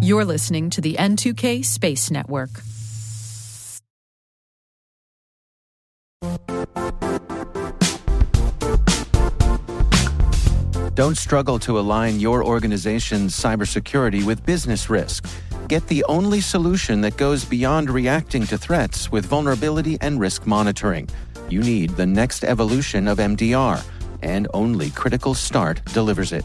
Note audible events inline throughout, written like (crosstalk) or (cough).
You're listening to the N2K Space Network. Don't struggle to align your organization's cybersecurity with business risk. Get the only solution that goes beyond reacting to threats with vulnerability and risk monitoring. You need the next evolution of MDR, and only Critical Start delivers it.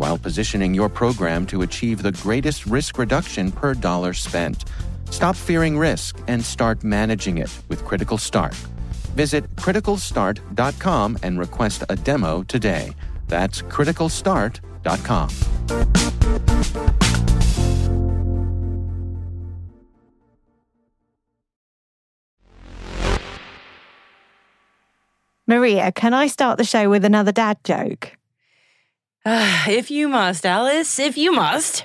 while positioning your program to achieve the greatest risk reduction per dollar spent. Stop fearing risk and start managing it with Critical Start. Visit criticalstart.com and request a demo today. That's criticalstart.com. Maria, can I start the show with another dad joke? Uh, (sighs) if you must, Alice, if you must.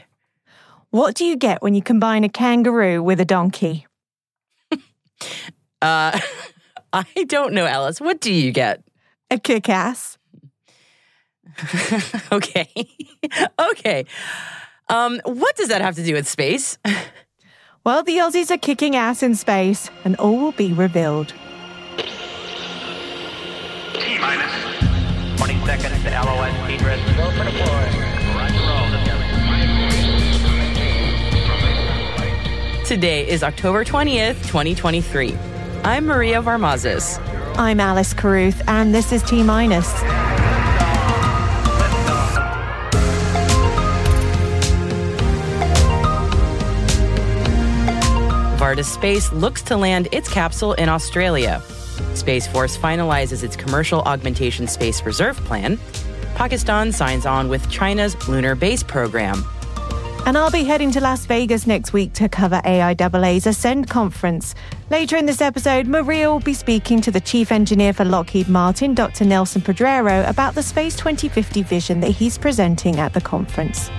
What do you get when you combine a kangaroo with a donkey? (laughs) uh, (laughs) I don't know, Alice. What do you get? A kick ass. (laughs) okay. okay. Um, what does that have to do with space? well, the Aussies are kicking ass in space, and all will be revealed. 20 seconds to LOS speed risk. Go for deploy. Today is October 20th, 2023. I'm Maria Varmazes. I'm Alice Carruth, and this is T Minus. Varda Space looks to land its capsule in Australia. Space Force finalizes its commercial augmentation space reserve plan. Pakistan signs on with China's lunar base program. And I'll be heading to Las Vegas next week to cover AIAA's Ascend conference. Later in this episode, Maria will be speaking to the chief engineer for Lockheed Martin, Dr. Nelson Pedreiro, about the Space 2050 vision that he's presenting at the conference.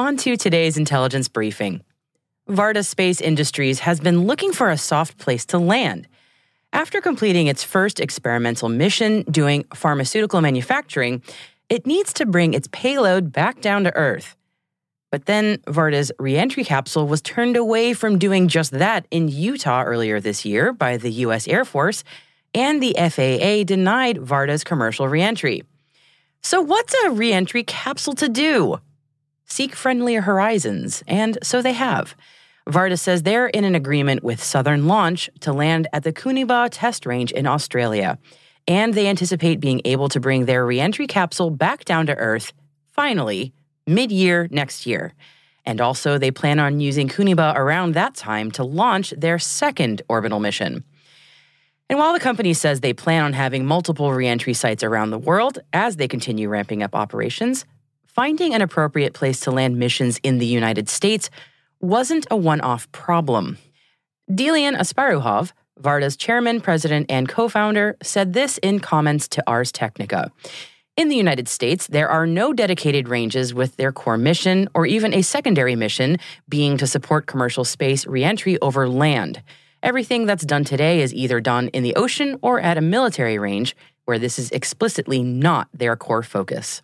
On to today's intelligence briefing. Varda Space Industries has been looking for a soft place to land. After completing its first experimental mission doing pharmaceutical manufacturing, it needs to bring its payload back down to Earth. But then Varda's reentry capsule was turned away from doing just that in Utah earlier this year by the U.S. Air Force, and the FAA denied Varda's commercial reentry. So, what's a reentry capsule to do? Seek friendlier horizons, and so they have. Varda says they're in an agreement with Southern Launch to land at the Koonibba test range in Australia, and they anticipate being able to bring their reentry capsule back down to Earth, finally, mid year next year. And also, they plan on using Koonibba around that time to launch their second orbital mission. And while the company says they plan on having multiple reentry sites around the world as they continue ramping up operations, finding an appropriate place to land missions in the United States wasn't a one off problem. Delian Asparuhov, Varda's chairman, president, and co founder, said this in comments to Ars Technica. In the United States, there are no dedicated ranges with their core mission or even a secondary mission being to support commercial space reentry over land. Everything that's done today is either done in the ocean or at a military range, where this is explicitly not their core focus.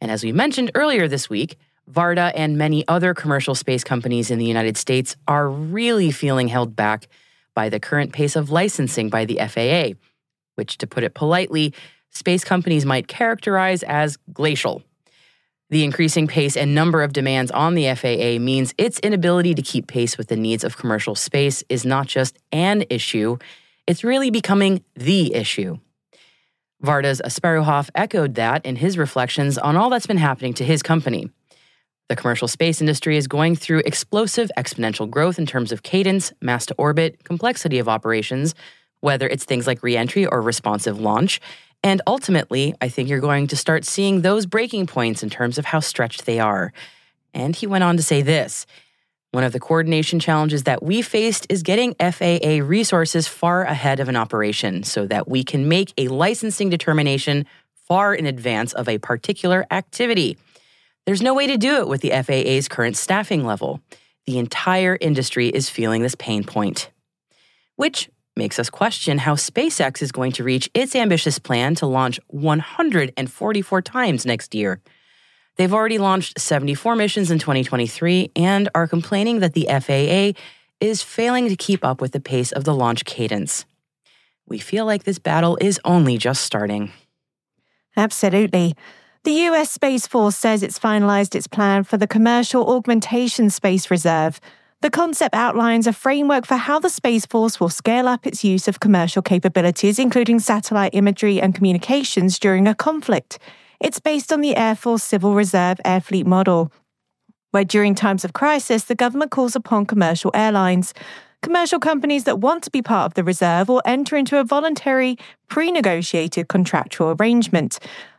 And as we mentioned earlier this week, Varda and many other commercial space companies in the United States are really feeling held back by the current pace of licensing by the FAA, which, to put it politely, space companies might characterize as glacial. The increasing pace and number of demands on the FAA means its inability to keep pace with the needs of commercial space is not just an issue, it's really becoming the issue. Varda's Asparuhov echoed that in his reflections on all that's been happening to his company. The commercial space industry is going through explosive exponential growth in terms of cadence, mass to orbit, complexity of operations, whether it's things like reentry or responsive launch. And ultimately, I think you're going to start seeing those breaking points in terms of how stretched they are. And he went on to say this One of the coordination challenges that we faced is getting FAA resources far ahead of an operation so that we can make a licensing determination far in advance of a particular activity. There's no way to do it with the FAA's current staffing level. The entire industry is feeling this pain point. Which makes us question how SpaceX is going to reach its ambitious plan to launch 144 times next year. They've already launched 74 missions in 2023 and are complaining that the FAA is failing to keep up with the pace of the launch cadence. We feel like this battle is only just starting. Absolutely. The US Space Force says it's finalized its plan for the Commercial Augmentation Space Reserve. The concept outlines a framework for how the Space Force will scale up its use of commercial capabilities, including satellite imagery and communications during a conflict. It's based on the Air Force Civil Reserve Air Fleet model, where during times of crisis, the government calls upon commercial airlines. Commercial companies that want to be part of the reserve will enter into a voluntary, pre negotiated contractual arrangement.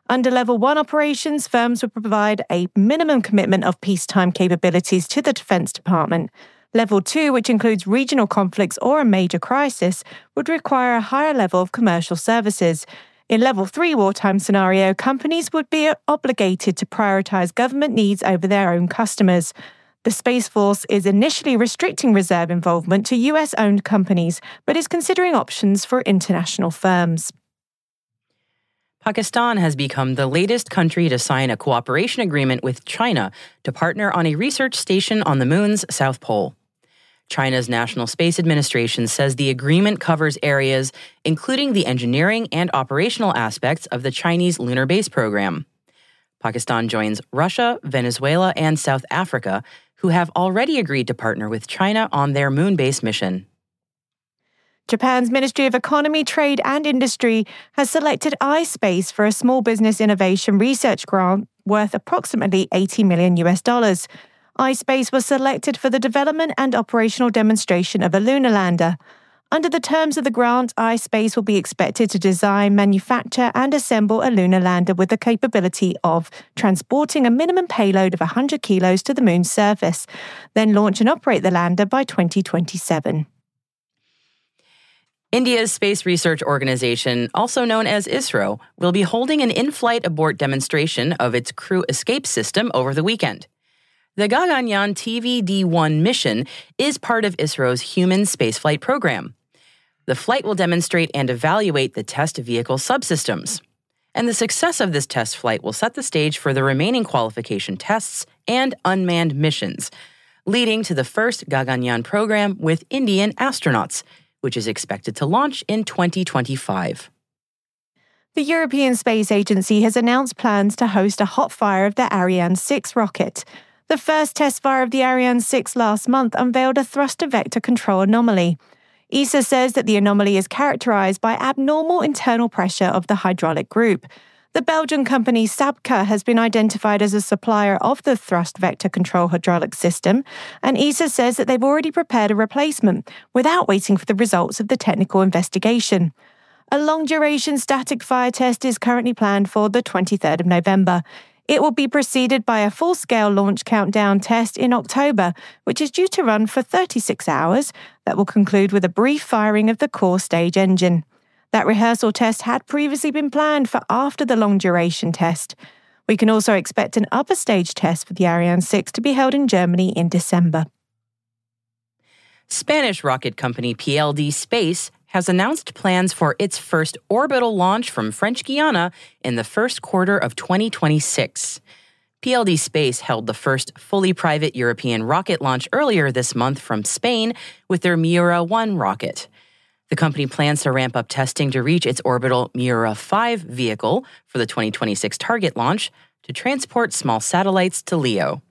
Under Level 1 operations, firms would provide a minimum commitment of peacetime capabilities to the Defense Department. Level 2, which includes regional conflicts or a major crisis, would require a higher level of commercial services. In Level 3 wartime scenario, companies would be obligated to prioritize government needs over their own customers. The Space Force is initially restricting reserve involvement to US owned companies, but is considering options for international firms. Pakistan has become the latest country to sign a cooperation agreement with China to partner on a research station on the moon's south pole. China's National Space Administration says the agreement covers areas including the engineering and operational aspects of the Chinese lunar base program. Pakistan joins Russia, Venezuela, and South Africa, who have already agreed to partner with China on their moon base mission. Japan's Ministry of Economy, Trade and Industry has selected iSpace for a small business innovation research grant worth approximately 80 million US dollars. iSpace was selected for the development and operational demonstration of a lunar lander. Under the terms of the grant, iSpace will be expected to design, manufacture, and assemble a lunar lander with the capability of transporting a minimum payload of 100 kilos to the moon's surface, then launch and operate the lander by 2027. India's Space Research Organization, also known as ISRO, will be holding an in flight abort demonstration of its crew escape system over the weekend. The Gaganyaan TVD 1 mission is part of ISRO's human spaceflight program. The flight will demonstrate and evaluate the test vehicle subsystems. And the success of this test flight will set the stage for the remaining qualification tests and unmanned missions, leading to the first Gaganyaan program with Indian astronauts which is expected to launch in 2025. The European Space Agency has announced plans to host a hot fire of the Ariane 6 rocket. The first test fire of the Ariane 6 last month unveiled a thruster vector control anomaly. ESA says that the anomaly is characterized by abnormal internal pressure of the hydraulic group. The Belgian company Sabca has been identified as a supplier of the thrust vector control hydraulic system, and ESA says that they've already prepared a replacement without waiting for the results of the technical investigation. A long duration static fire test is currently planned for the 23rd of November. It will be preceded by a full scale launch countdown test in October, which is due to run for 36 hours, that will conclude with a brief firing of the core stage engine. That rehearsal test had previously been planned for after the long duration test. We can also expect an upper stage test for the Ariane 6 to be held in Germany in December. Spanish rocket company PLD Space has announced plans for its first orbital launch from French Guiana in the first quarter of 2026. PLD Space held the first fully private European rocket launch earlier this month from Spain with their Miura 1 rocket. The company plans to ramp up testing to reach its orbital Miura 5 vehicle for the 2026 target launch to transport small satellites to LEO.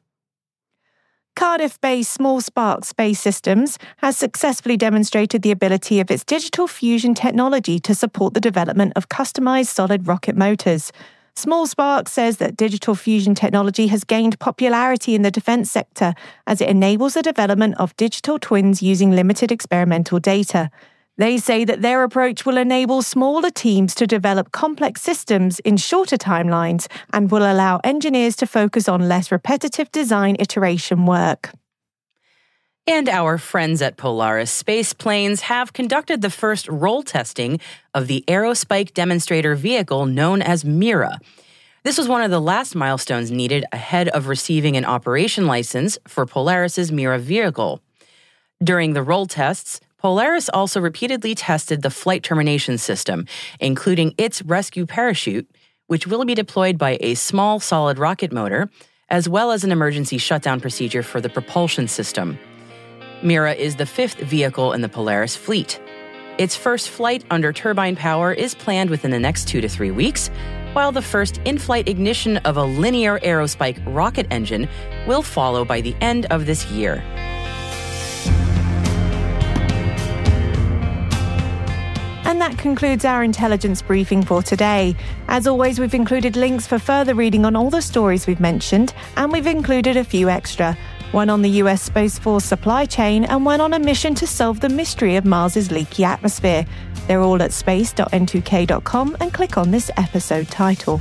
Cardiff based Small Spark Space Systems has successfully demonstrated the ability of its digital fusion technology to support the development of customized solid rocket motors. Small Spark says that digital fusion technology has gained popularity in the defense sector as it enables the development of digital twins using limited experimental data. They say that their approach will enable smaller teams to develop complex systems in shorter timelines and will allow engineers to focus on less repetitive design iteration work. And our friends at Polaris Space Planes have conducted the first roll testing of the Aerospike demonstrator vehicle known as Mira. This was one of the last milestones needed ahead of receiving an operation license for Polaris's Mira vehicle. During the roll tests, Polaris also repeatedly tested the flight termination system, including its rescue parachute, which will be deployed by a small solid rocket motor, as well as an emergency shutdown procedure for the propulsion system. Mira is the fifth vehicle in the Polaris fleet. Its first flight under turbine power is planned within the next two to three weeks, while the first in flight ignition of a linear aerospike rocket engine will follow by the end of this year. And that concludes our intelligence briefing for today. As always, we've included links for further reading on all the stories we've mentioned, and we've included a few extra one on the US Space Force supply chain, and one on a mission to solve the mystery of Mars's leaky atmosphere. They're all at space.n2k.com and click on this episode title.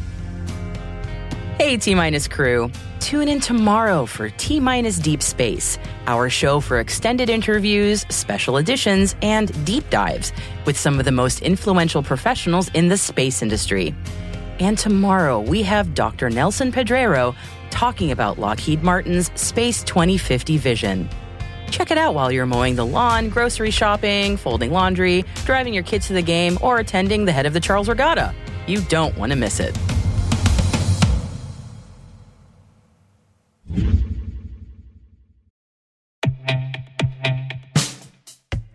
Hey, T Minus crew. Tune in tomorrow for T Minus Deep Space, our show for extended interviews, special editions, and deep dives with some of the most influential professionals in the space industry. And tomorrow we have Dr. Nelson Pedreiro talking about Lockheed Martin's Space 2050 vision. Check it out while you're mowing the lawn, grocery shopping, folding laundry, driving your kids to the game, or attending the head of the Charles Regatta. You don't want to miss it.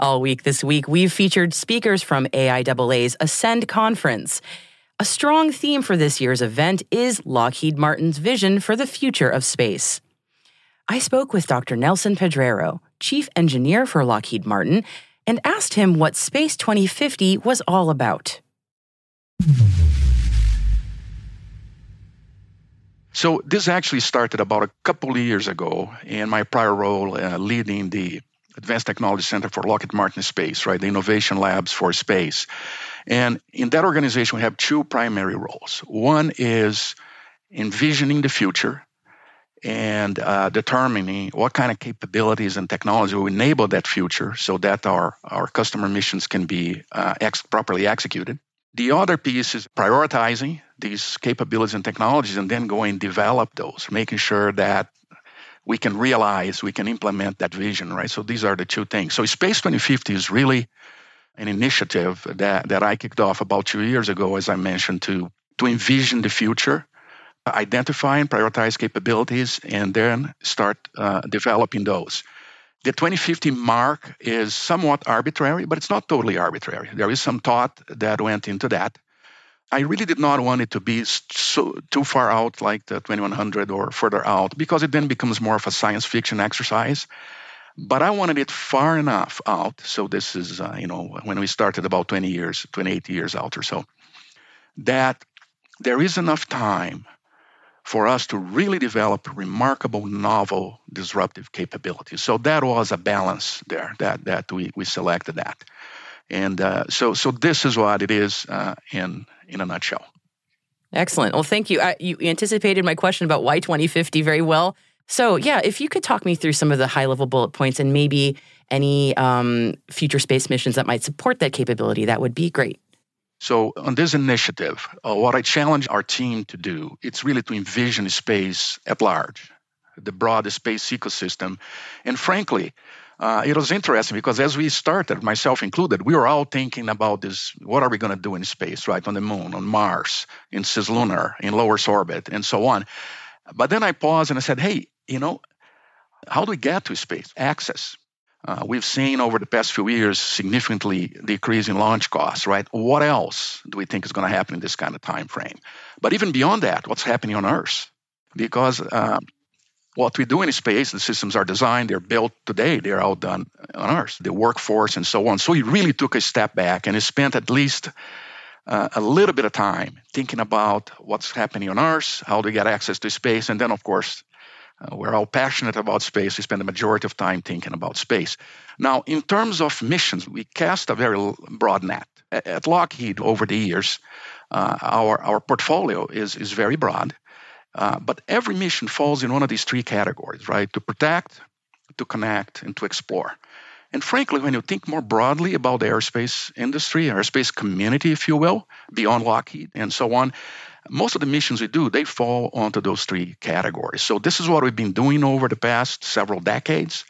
All week this week, we've featured speakers from AIAA's Ascend Conference. A strong theme for this year's event is Lockheed Martin's vision for the future of space. I spoke with Dr. Nelson Pedreiro, Chief Engineer for Lockheed Martin, and asked him what Space 2050 was all about. So, this actually started about a couple of years ago in my prior role uh, leading the Advanced Technology Center for Lockheed Martin Space, right? The Innovation Labs for Space. And in that organization, we have two primary roles. One is envisioning the future and uh, determining what kind of capabilities and technology will enable that future so that our, our customer missions can be uh, ex- properly executed. The other piece is prioritizing these capabilities and technologies and then going develop those, making sure that we can realize, we can implement that vision, right? So these are the two things. So Space 2050 is really an initiative that, that I kicked off about two years ago, as I mentioned, to, to envision the future, identify and prioritize capabilities, and then start uh, developing those. The 2050 mark is somewhat arbitrary, but it's not totally arbitrary. There is some thought that went into that. I really did not want it to be so too far out like the 2100 or further out because it then becomes more of a science fiction exercise. But I wanted it far enough out. So this is, uh, you know, when we started about 20 years, 28 years out or so, that there is enough time for us to really develop remarkable, novel, disruptive capabilities. So that was a balance there that that we we selected that, and uh, so so this is what it is uh, in in a nutshell. Excellent. Well, thank you. I, you anticipated my question about why 2050 very well. So, yeah, if you could talk me through some of the high level bullet points and maybe any um, future space missions that might support that capability, that would be great. So, on this initiative, uh, what I challenge our team to do, it's really to envision space at large, the broader space ecosystem. And frankly, uh, it was interesting because as we started, myself included, we were all thinking about this what are we going to do in space, right? On the moon, on Mars, in cislunar, in low Earth orbit, and so on. But then I paused and I said, hey, you know, how do we get to space? Access. Uh, we've seen over the past few years significantly decrease in launch costs, right? What else do we think is going to happen in this kind of time frame? But even beyond that, what's happening on Earth? Because uh, what we do in space, the systems are designed, they're built today, they're all done on Earth, the workforce and so on. So he really took a step back and he spent at least uh, a little bit of time thinking about what's happening on Earth, how to get access to space, and then, of course, uh, we're all passionate about space. We spend the majority of time thinking about space. Now, in terms of missions, we cast a very broad net. At Lockheed, over the years, uh, our, our portfolio is, is very broad, uh, but every mission falls in one of these three categories, right? To protect, to connect, and to explore. And frankly, when you think more broadly about the aerospace industry, aerospace community, if you will, beyond Lockheed and so on, most of the missions we do, they fall onto those three categories. So this is what we've been doing over the past several decades.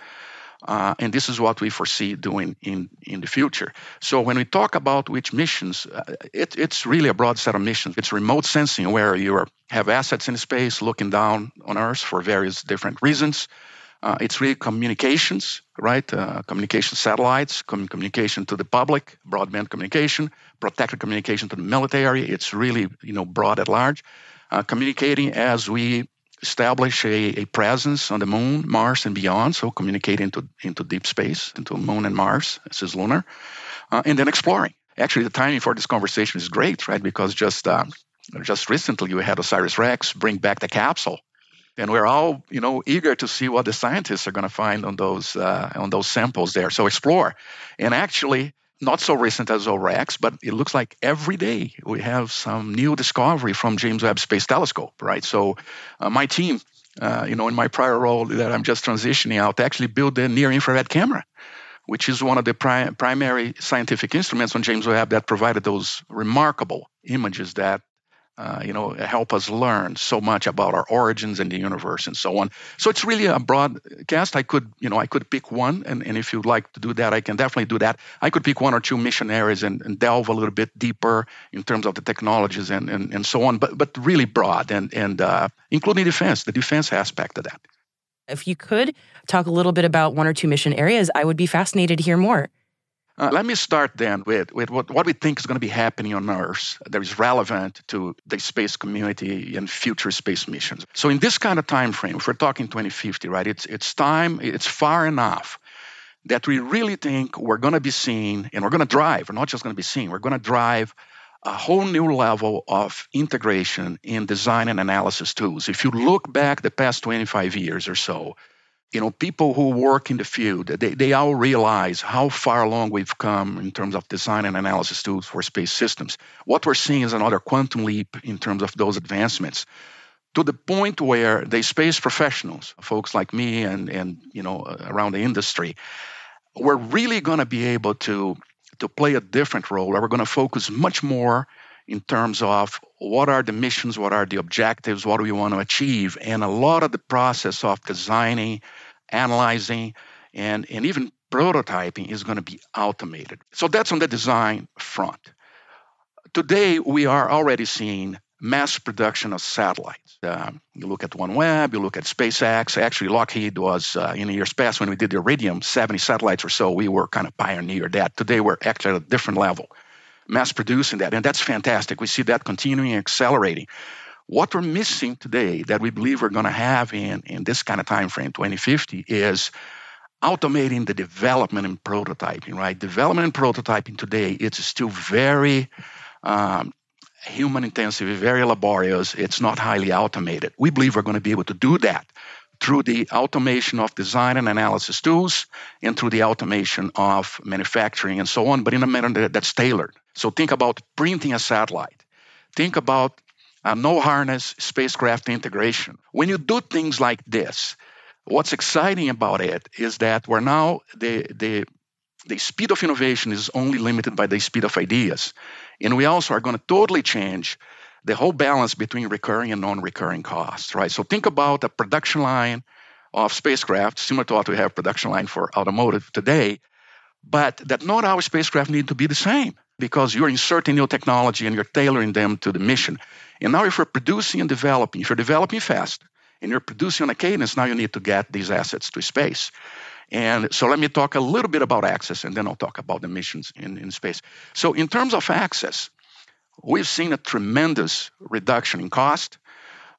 Uh, and this is what we foresee doing in, in the future. So when we talk about which missions, uh, it, it's really a broad set of missions. It's remote sensing where you are, have assets in space looking down on Earth for various different reasons. Uh, it's really communications, right? Uh, communication satellites, com- communication to the public, broadband communication, protected communication to the military. It's really, you know, broad at large. Uh, communicating as we establish a, a, presence on the moon, Mars, and beyond. So communicating into, into deep space, into moon and Mars, cislunar, uh, and then exploring. Actually, the timing for this conversation is great, right? Because just uh, just recently we had OSIRIS REx bring back the capsule and we're all you know eager to see what the scientists are going to find on those uh, on those samples there. So explore, and actually not so recent as OREX, but it looks like every day we have some new discovery from James Webb Space Telescope, right? So uh, my team, uh, you know, in my prior role that I'm just transitioning out, actually built the near infrared camera which is one of the pri- primary scientific instruments on James Webb that provided those remarkable images that uh, you know, help us learn so much about our origins and the universe and so on. So it's really a broad cast. I could, you know, I could pick one, and, and if you'd like to do that, I can definitely do that. I could pick one or two missionaries and, and delve a little bit deeper in terms of the technologies and, and, and so on, but but really broad and and uh, including defense, the defense aspect of that. If you could talk a little bit about one or two mission areas, I would be fascinated to hear more. Uh, let me start then with, with what, what we think is going to be happening on Earth that is relevant to the space community and future space missions. So in this kind of time frame, if we're talking 2050, right, it's, it's time, it's far enough that we really think we're going to be seeing, and we're going to drive, we're not just going to be seeing, we're going to drive a whole new level of integration in design and analysis tools. If you look back the past 25 years or so, you know, people who work in the field, they, they all realize how far along we've come in terms of design and analysis tools for space systems. What we're seeing is another quantum leap in terms of those advancements to the point where the space professionals, folks like me and, and you know, uh, around the industry, we're really going to be able to, to play a different role we're going to focus much more in terms of what are the missions, what are the objectives, what do we want to achieve. And a lot of the process of designing, analyzing, and, and even prototyping is going to be automated. So that's on the design front. Today, we are already seeing mass production of satellites. Uh, you look at OneWeb, you look at SpaceX. Actually, Lockheed was uh, in the years past when we did the Iridium, 70 satellites or so. We were kind of pioneered that. Today, we're actually at a different level mass producing that. And that's fantastic. We see that continuing and accelerating. What we're missing today that we believe we're going to have in, in this kind of time frame, 2050, is automating the development and prototyping, right? Development and prototyping today, it's still very um, human intensive, very laborious. It's not highly automated. We believe we're going to be able to do that through the automation of design and analysis tools and through the automation of manufacturing and so on, but in a manner that's tailored. So think about printing a satellite. Think about a no harness spacecraft integration. When you do things like this, what's exciting about it is that we're now the the the speed of innovation is only limited by the speed of ideas. And we also are going to totally change the whole balance between recurring and non-recurring costs, right? So think about a production line of spacecraft, similar to what we have production line for automotive today, but that not all spacecraft need to be the same because you're inserting new technology and you're tailoring them to the mission. And now if you're producing and developing, if you're developing fast and you're producing on a cadence, now you need to get these assets to space. And so let me talk a little bit about access and then I'll talk about the missions in, in space. So, in terms of access, we've seen a tremendous reduction in cost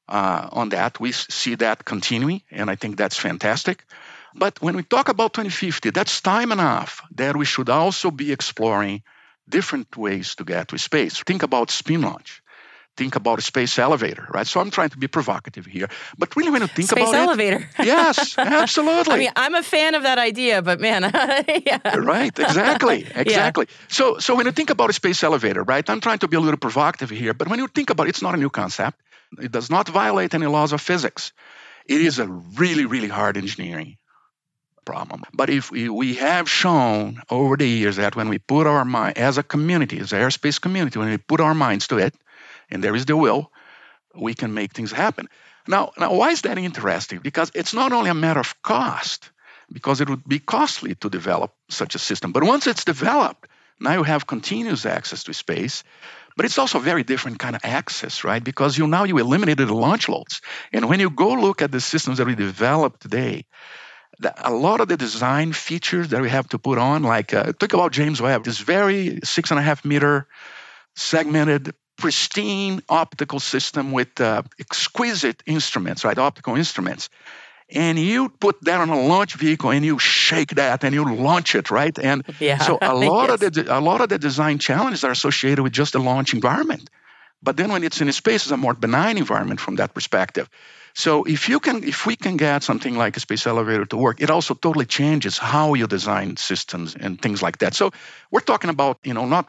uh, on that. We see that continuing, and I think that's fantastic. But when we talk about 2050, that's time enough that we should also be exploring different ways to get to space. Think about spin launch think about a space elevator, right? So I'm trying to be provocative here, but really when you think about space about elevator. it, (laughs) yes, absolutely. I mean, I'm a fan of that idea, but man, (laughs) yeah. right, exactly, (laughs) exactly. Yeah. So, so when you think about a space elevator, right? I'm trying to be a little provocative here, but when you think about it, it's not a new concept. It does not violate any laws of physics. It is a really, really hard engineering problem. But if we, we have shown over the years that when we put our mind as a community, as an airspace community, when we put our minds to it, and there is the will, we can make things happen. Now, now, why is that interesting? Because it's not only a matter of cost, because it would be costly to develop such a system. But once it's developed, now you have continuous access to space. But it's also a very different kind of access, right? Because you now you eliminated the launch loads. And when you go look at the systems that we develop today, a lot of the design features that we have to put on, like uh, think about James Webb, this very six and a half meter segmented pristine optical system with uh, exquisite instruments, right? Optical instruments. And you put that on a launch vehicle and you shake that and you launch it, right? And (laughs) yeah. so a lot yes. of the a lot of the design challenges are associated with just the launch environment. But then when it's in space, it's a more benign environment from that perspective. So if you can, if we can get something like a space elevator to work, it also totally changes how you design systems and things like that. So we're talking about, you know, not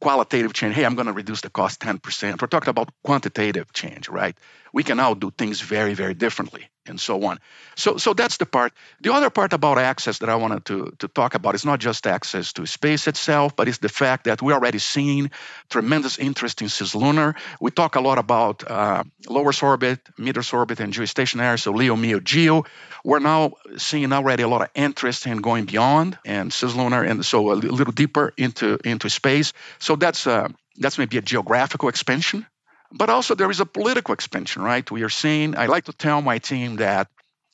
qualitative change. Hey, I'm going to reduce the cost 10%. We're talking about quantitative change, right? We can now do things very, very differently and so on. So, so that's the part. The other part about access that I wanted to, to talk about is not just access to space itself, but it's the fact that we're already seeing tremendous interest in cislunar. We talk a lot about uh, orbit, mid orbit, and geostationary, so LEO, MEO, GEO. We're now seeing already a lot of interest in going beyond and cislunar, and so a little deeper into into space. So that's uh, that's maybe a geographical expansion but also, there is a political expansion, right? We are seeing, I like to tell my team that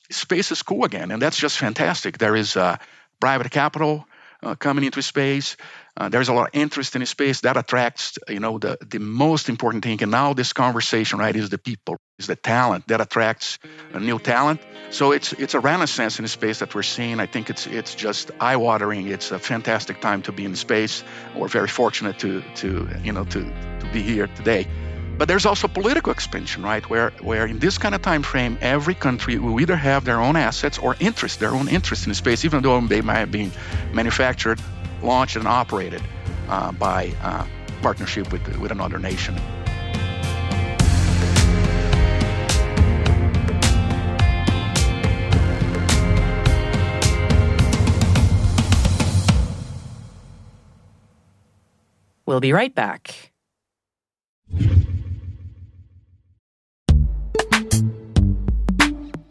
space is cool again, and that's just fantastic. There is uh, private capital uh, coming into space. Uh, there's a lot of interest in space that attracts, you know, the, the most important thing. And now this conversation, right, is the people, is the talent that attracts new talent. So it's it's a renaissance in space that we're seeing. I think it's it's just eye-watering. It's a fantastic time to be in space. We're very fortunate to to you know to to be here today. But there's also political expansion, right? Where, where in this kind of time frame, every country will either have their own assets or interest, their own interest in space, even though they might have been manufactured, launched, and operated uh, by uh, partnership with, with another nation. We'll be right back.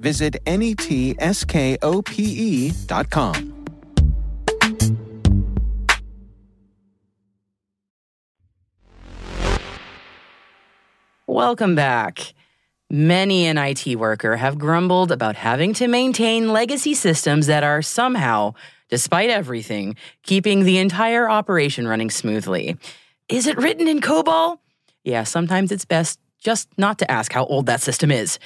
visit netskope.com. Welcome back. Many an IT worker have grumbled about having to maintain legacy systems that are somehow, despite everything, keeping the entire operation running smoothly. Is it written in COBOL? Yeah, sometimes it's best just not to ask how old that system is.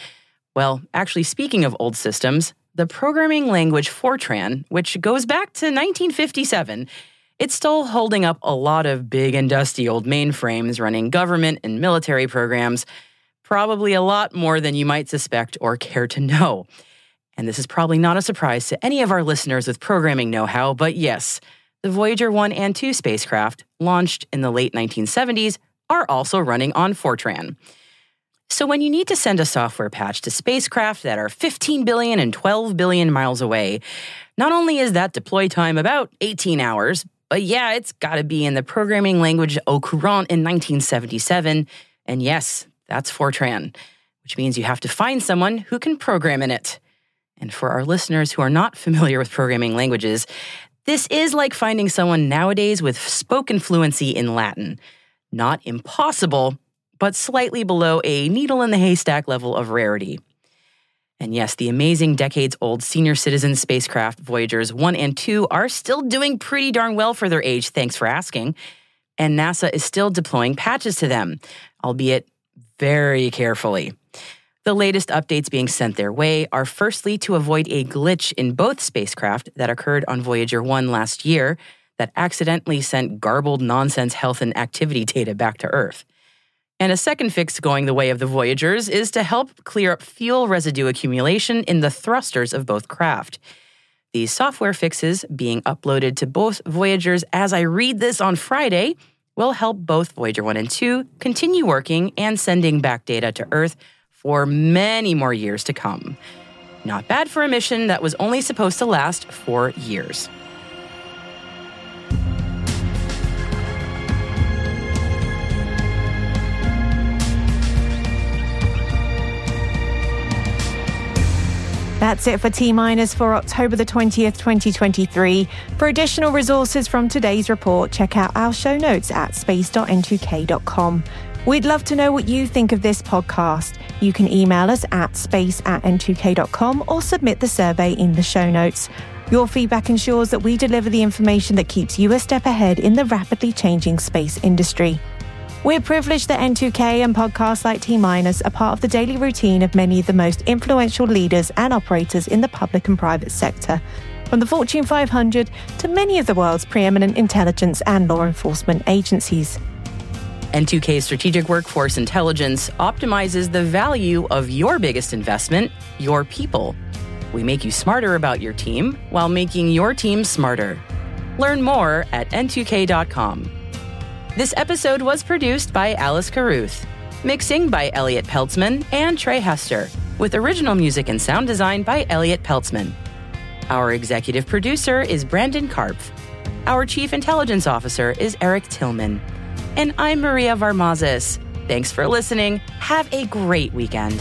Well, actually, speaking of old systems, the programming language Fortran, which goes back to 1957, it's still holding up a lot of big and dusty old mainframes running government and military programs, probably a lot more than you might suspect or care to know. And this is probably not a surprise to any of our listeners with programming know how, but yes, the Voyager 1 and 2 spacecraft, launched in the late 1970s, are also running on Fortran. So when you need to send a software patch to spacecraft that are 15 billion and 12 billion miles away, not only is that deploy time about 18 hours, but yeah, it's got to be in the programming language au courant in 1977. And yes, that's Fortran, which means you have to find someone who can program in it. And for our listeners who are not (laughs) familiar with programming languages, this is like finding someone nowadays with spoken fluency in Latin. Not impossible, but slightly below a needle in the haystack level of rarity. And yes, the amazing decades old senior citizen spacecraft Voyagers 1 and 2 are still doing pretty darn well for their age, thanks for asking. And NASA is still deploying patches to them, albeit very carefully. The latest updates being sent their way are firstly to avoid a glitch in both spacecraft that occurred on Voyager 1 last year that accidentally sent garbled nonsense health and activity data back to Earth. And a second fix going the way of the Voyagers is to help clear up fuel residue accumulation in the thrusters of both craft. These software fixes, being uploaded to both Voyagers as I read this on Friday, will help both Voyager 1 and 2 continue working and sending back data to Earth for many more years to come. Not bad for a mission that was only supposed to last four years. That's it for T Minus for October the 20th, 2023. For additional resources from today's report, check out our show notes at space.n2k.com. We'd love to know what you think of this podcast. You can email us at space at n2k.com or submit the survey in the show notes. Your feedback ensures that we deliver the information that keeps you a step ahead in the rapidly changing space industry. We're privileged that N2K and podcasts like T Minus are part of the daily routine of many of the most influential leaders and operators in the public and private sector, from the Fortune 500 to many of the world's preeminent intelligence and law enforcement agencies. N2K's strategic workforce intelligence optimizes the value of your biggest investment, your people. We make you smarter about your team while making your team smarter. Learn more at n2k.com. This episode was produced by Alice Carruth, mixing by Elliot Peltzman and Trey Hester, with original music and sound design by Elliot Peltzman. Our executive producer is Brandon Karpf. Our chief intelligence officer is Eric Tillman. And I'm Maria Varmazes. Thanks for listening. Have a great weekend.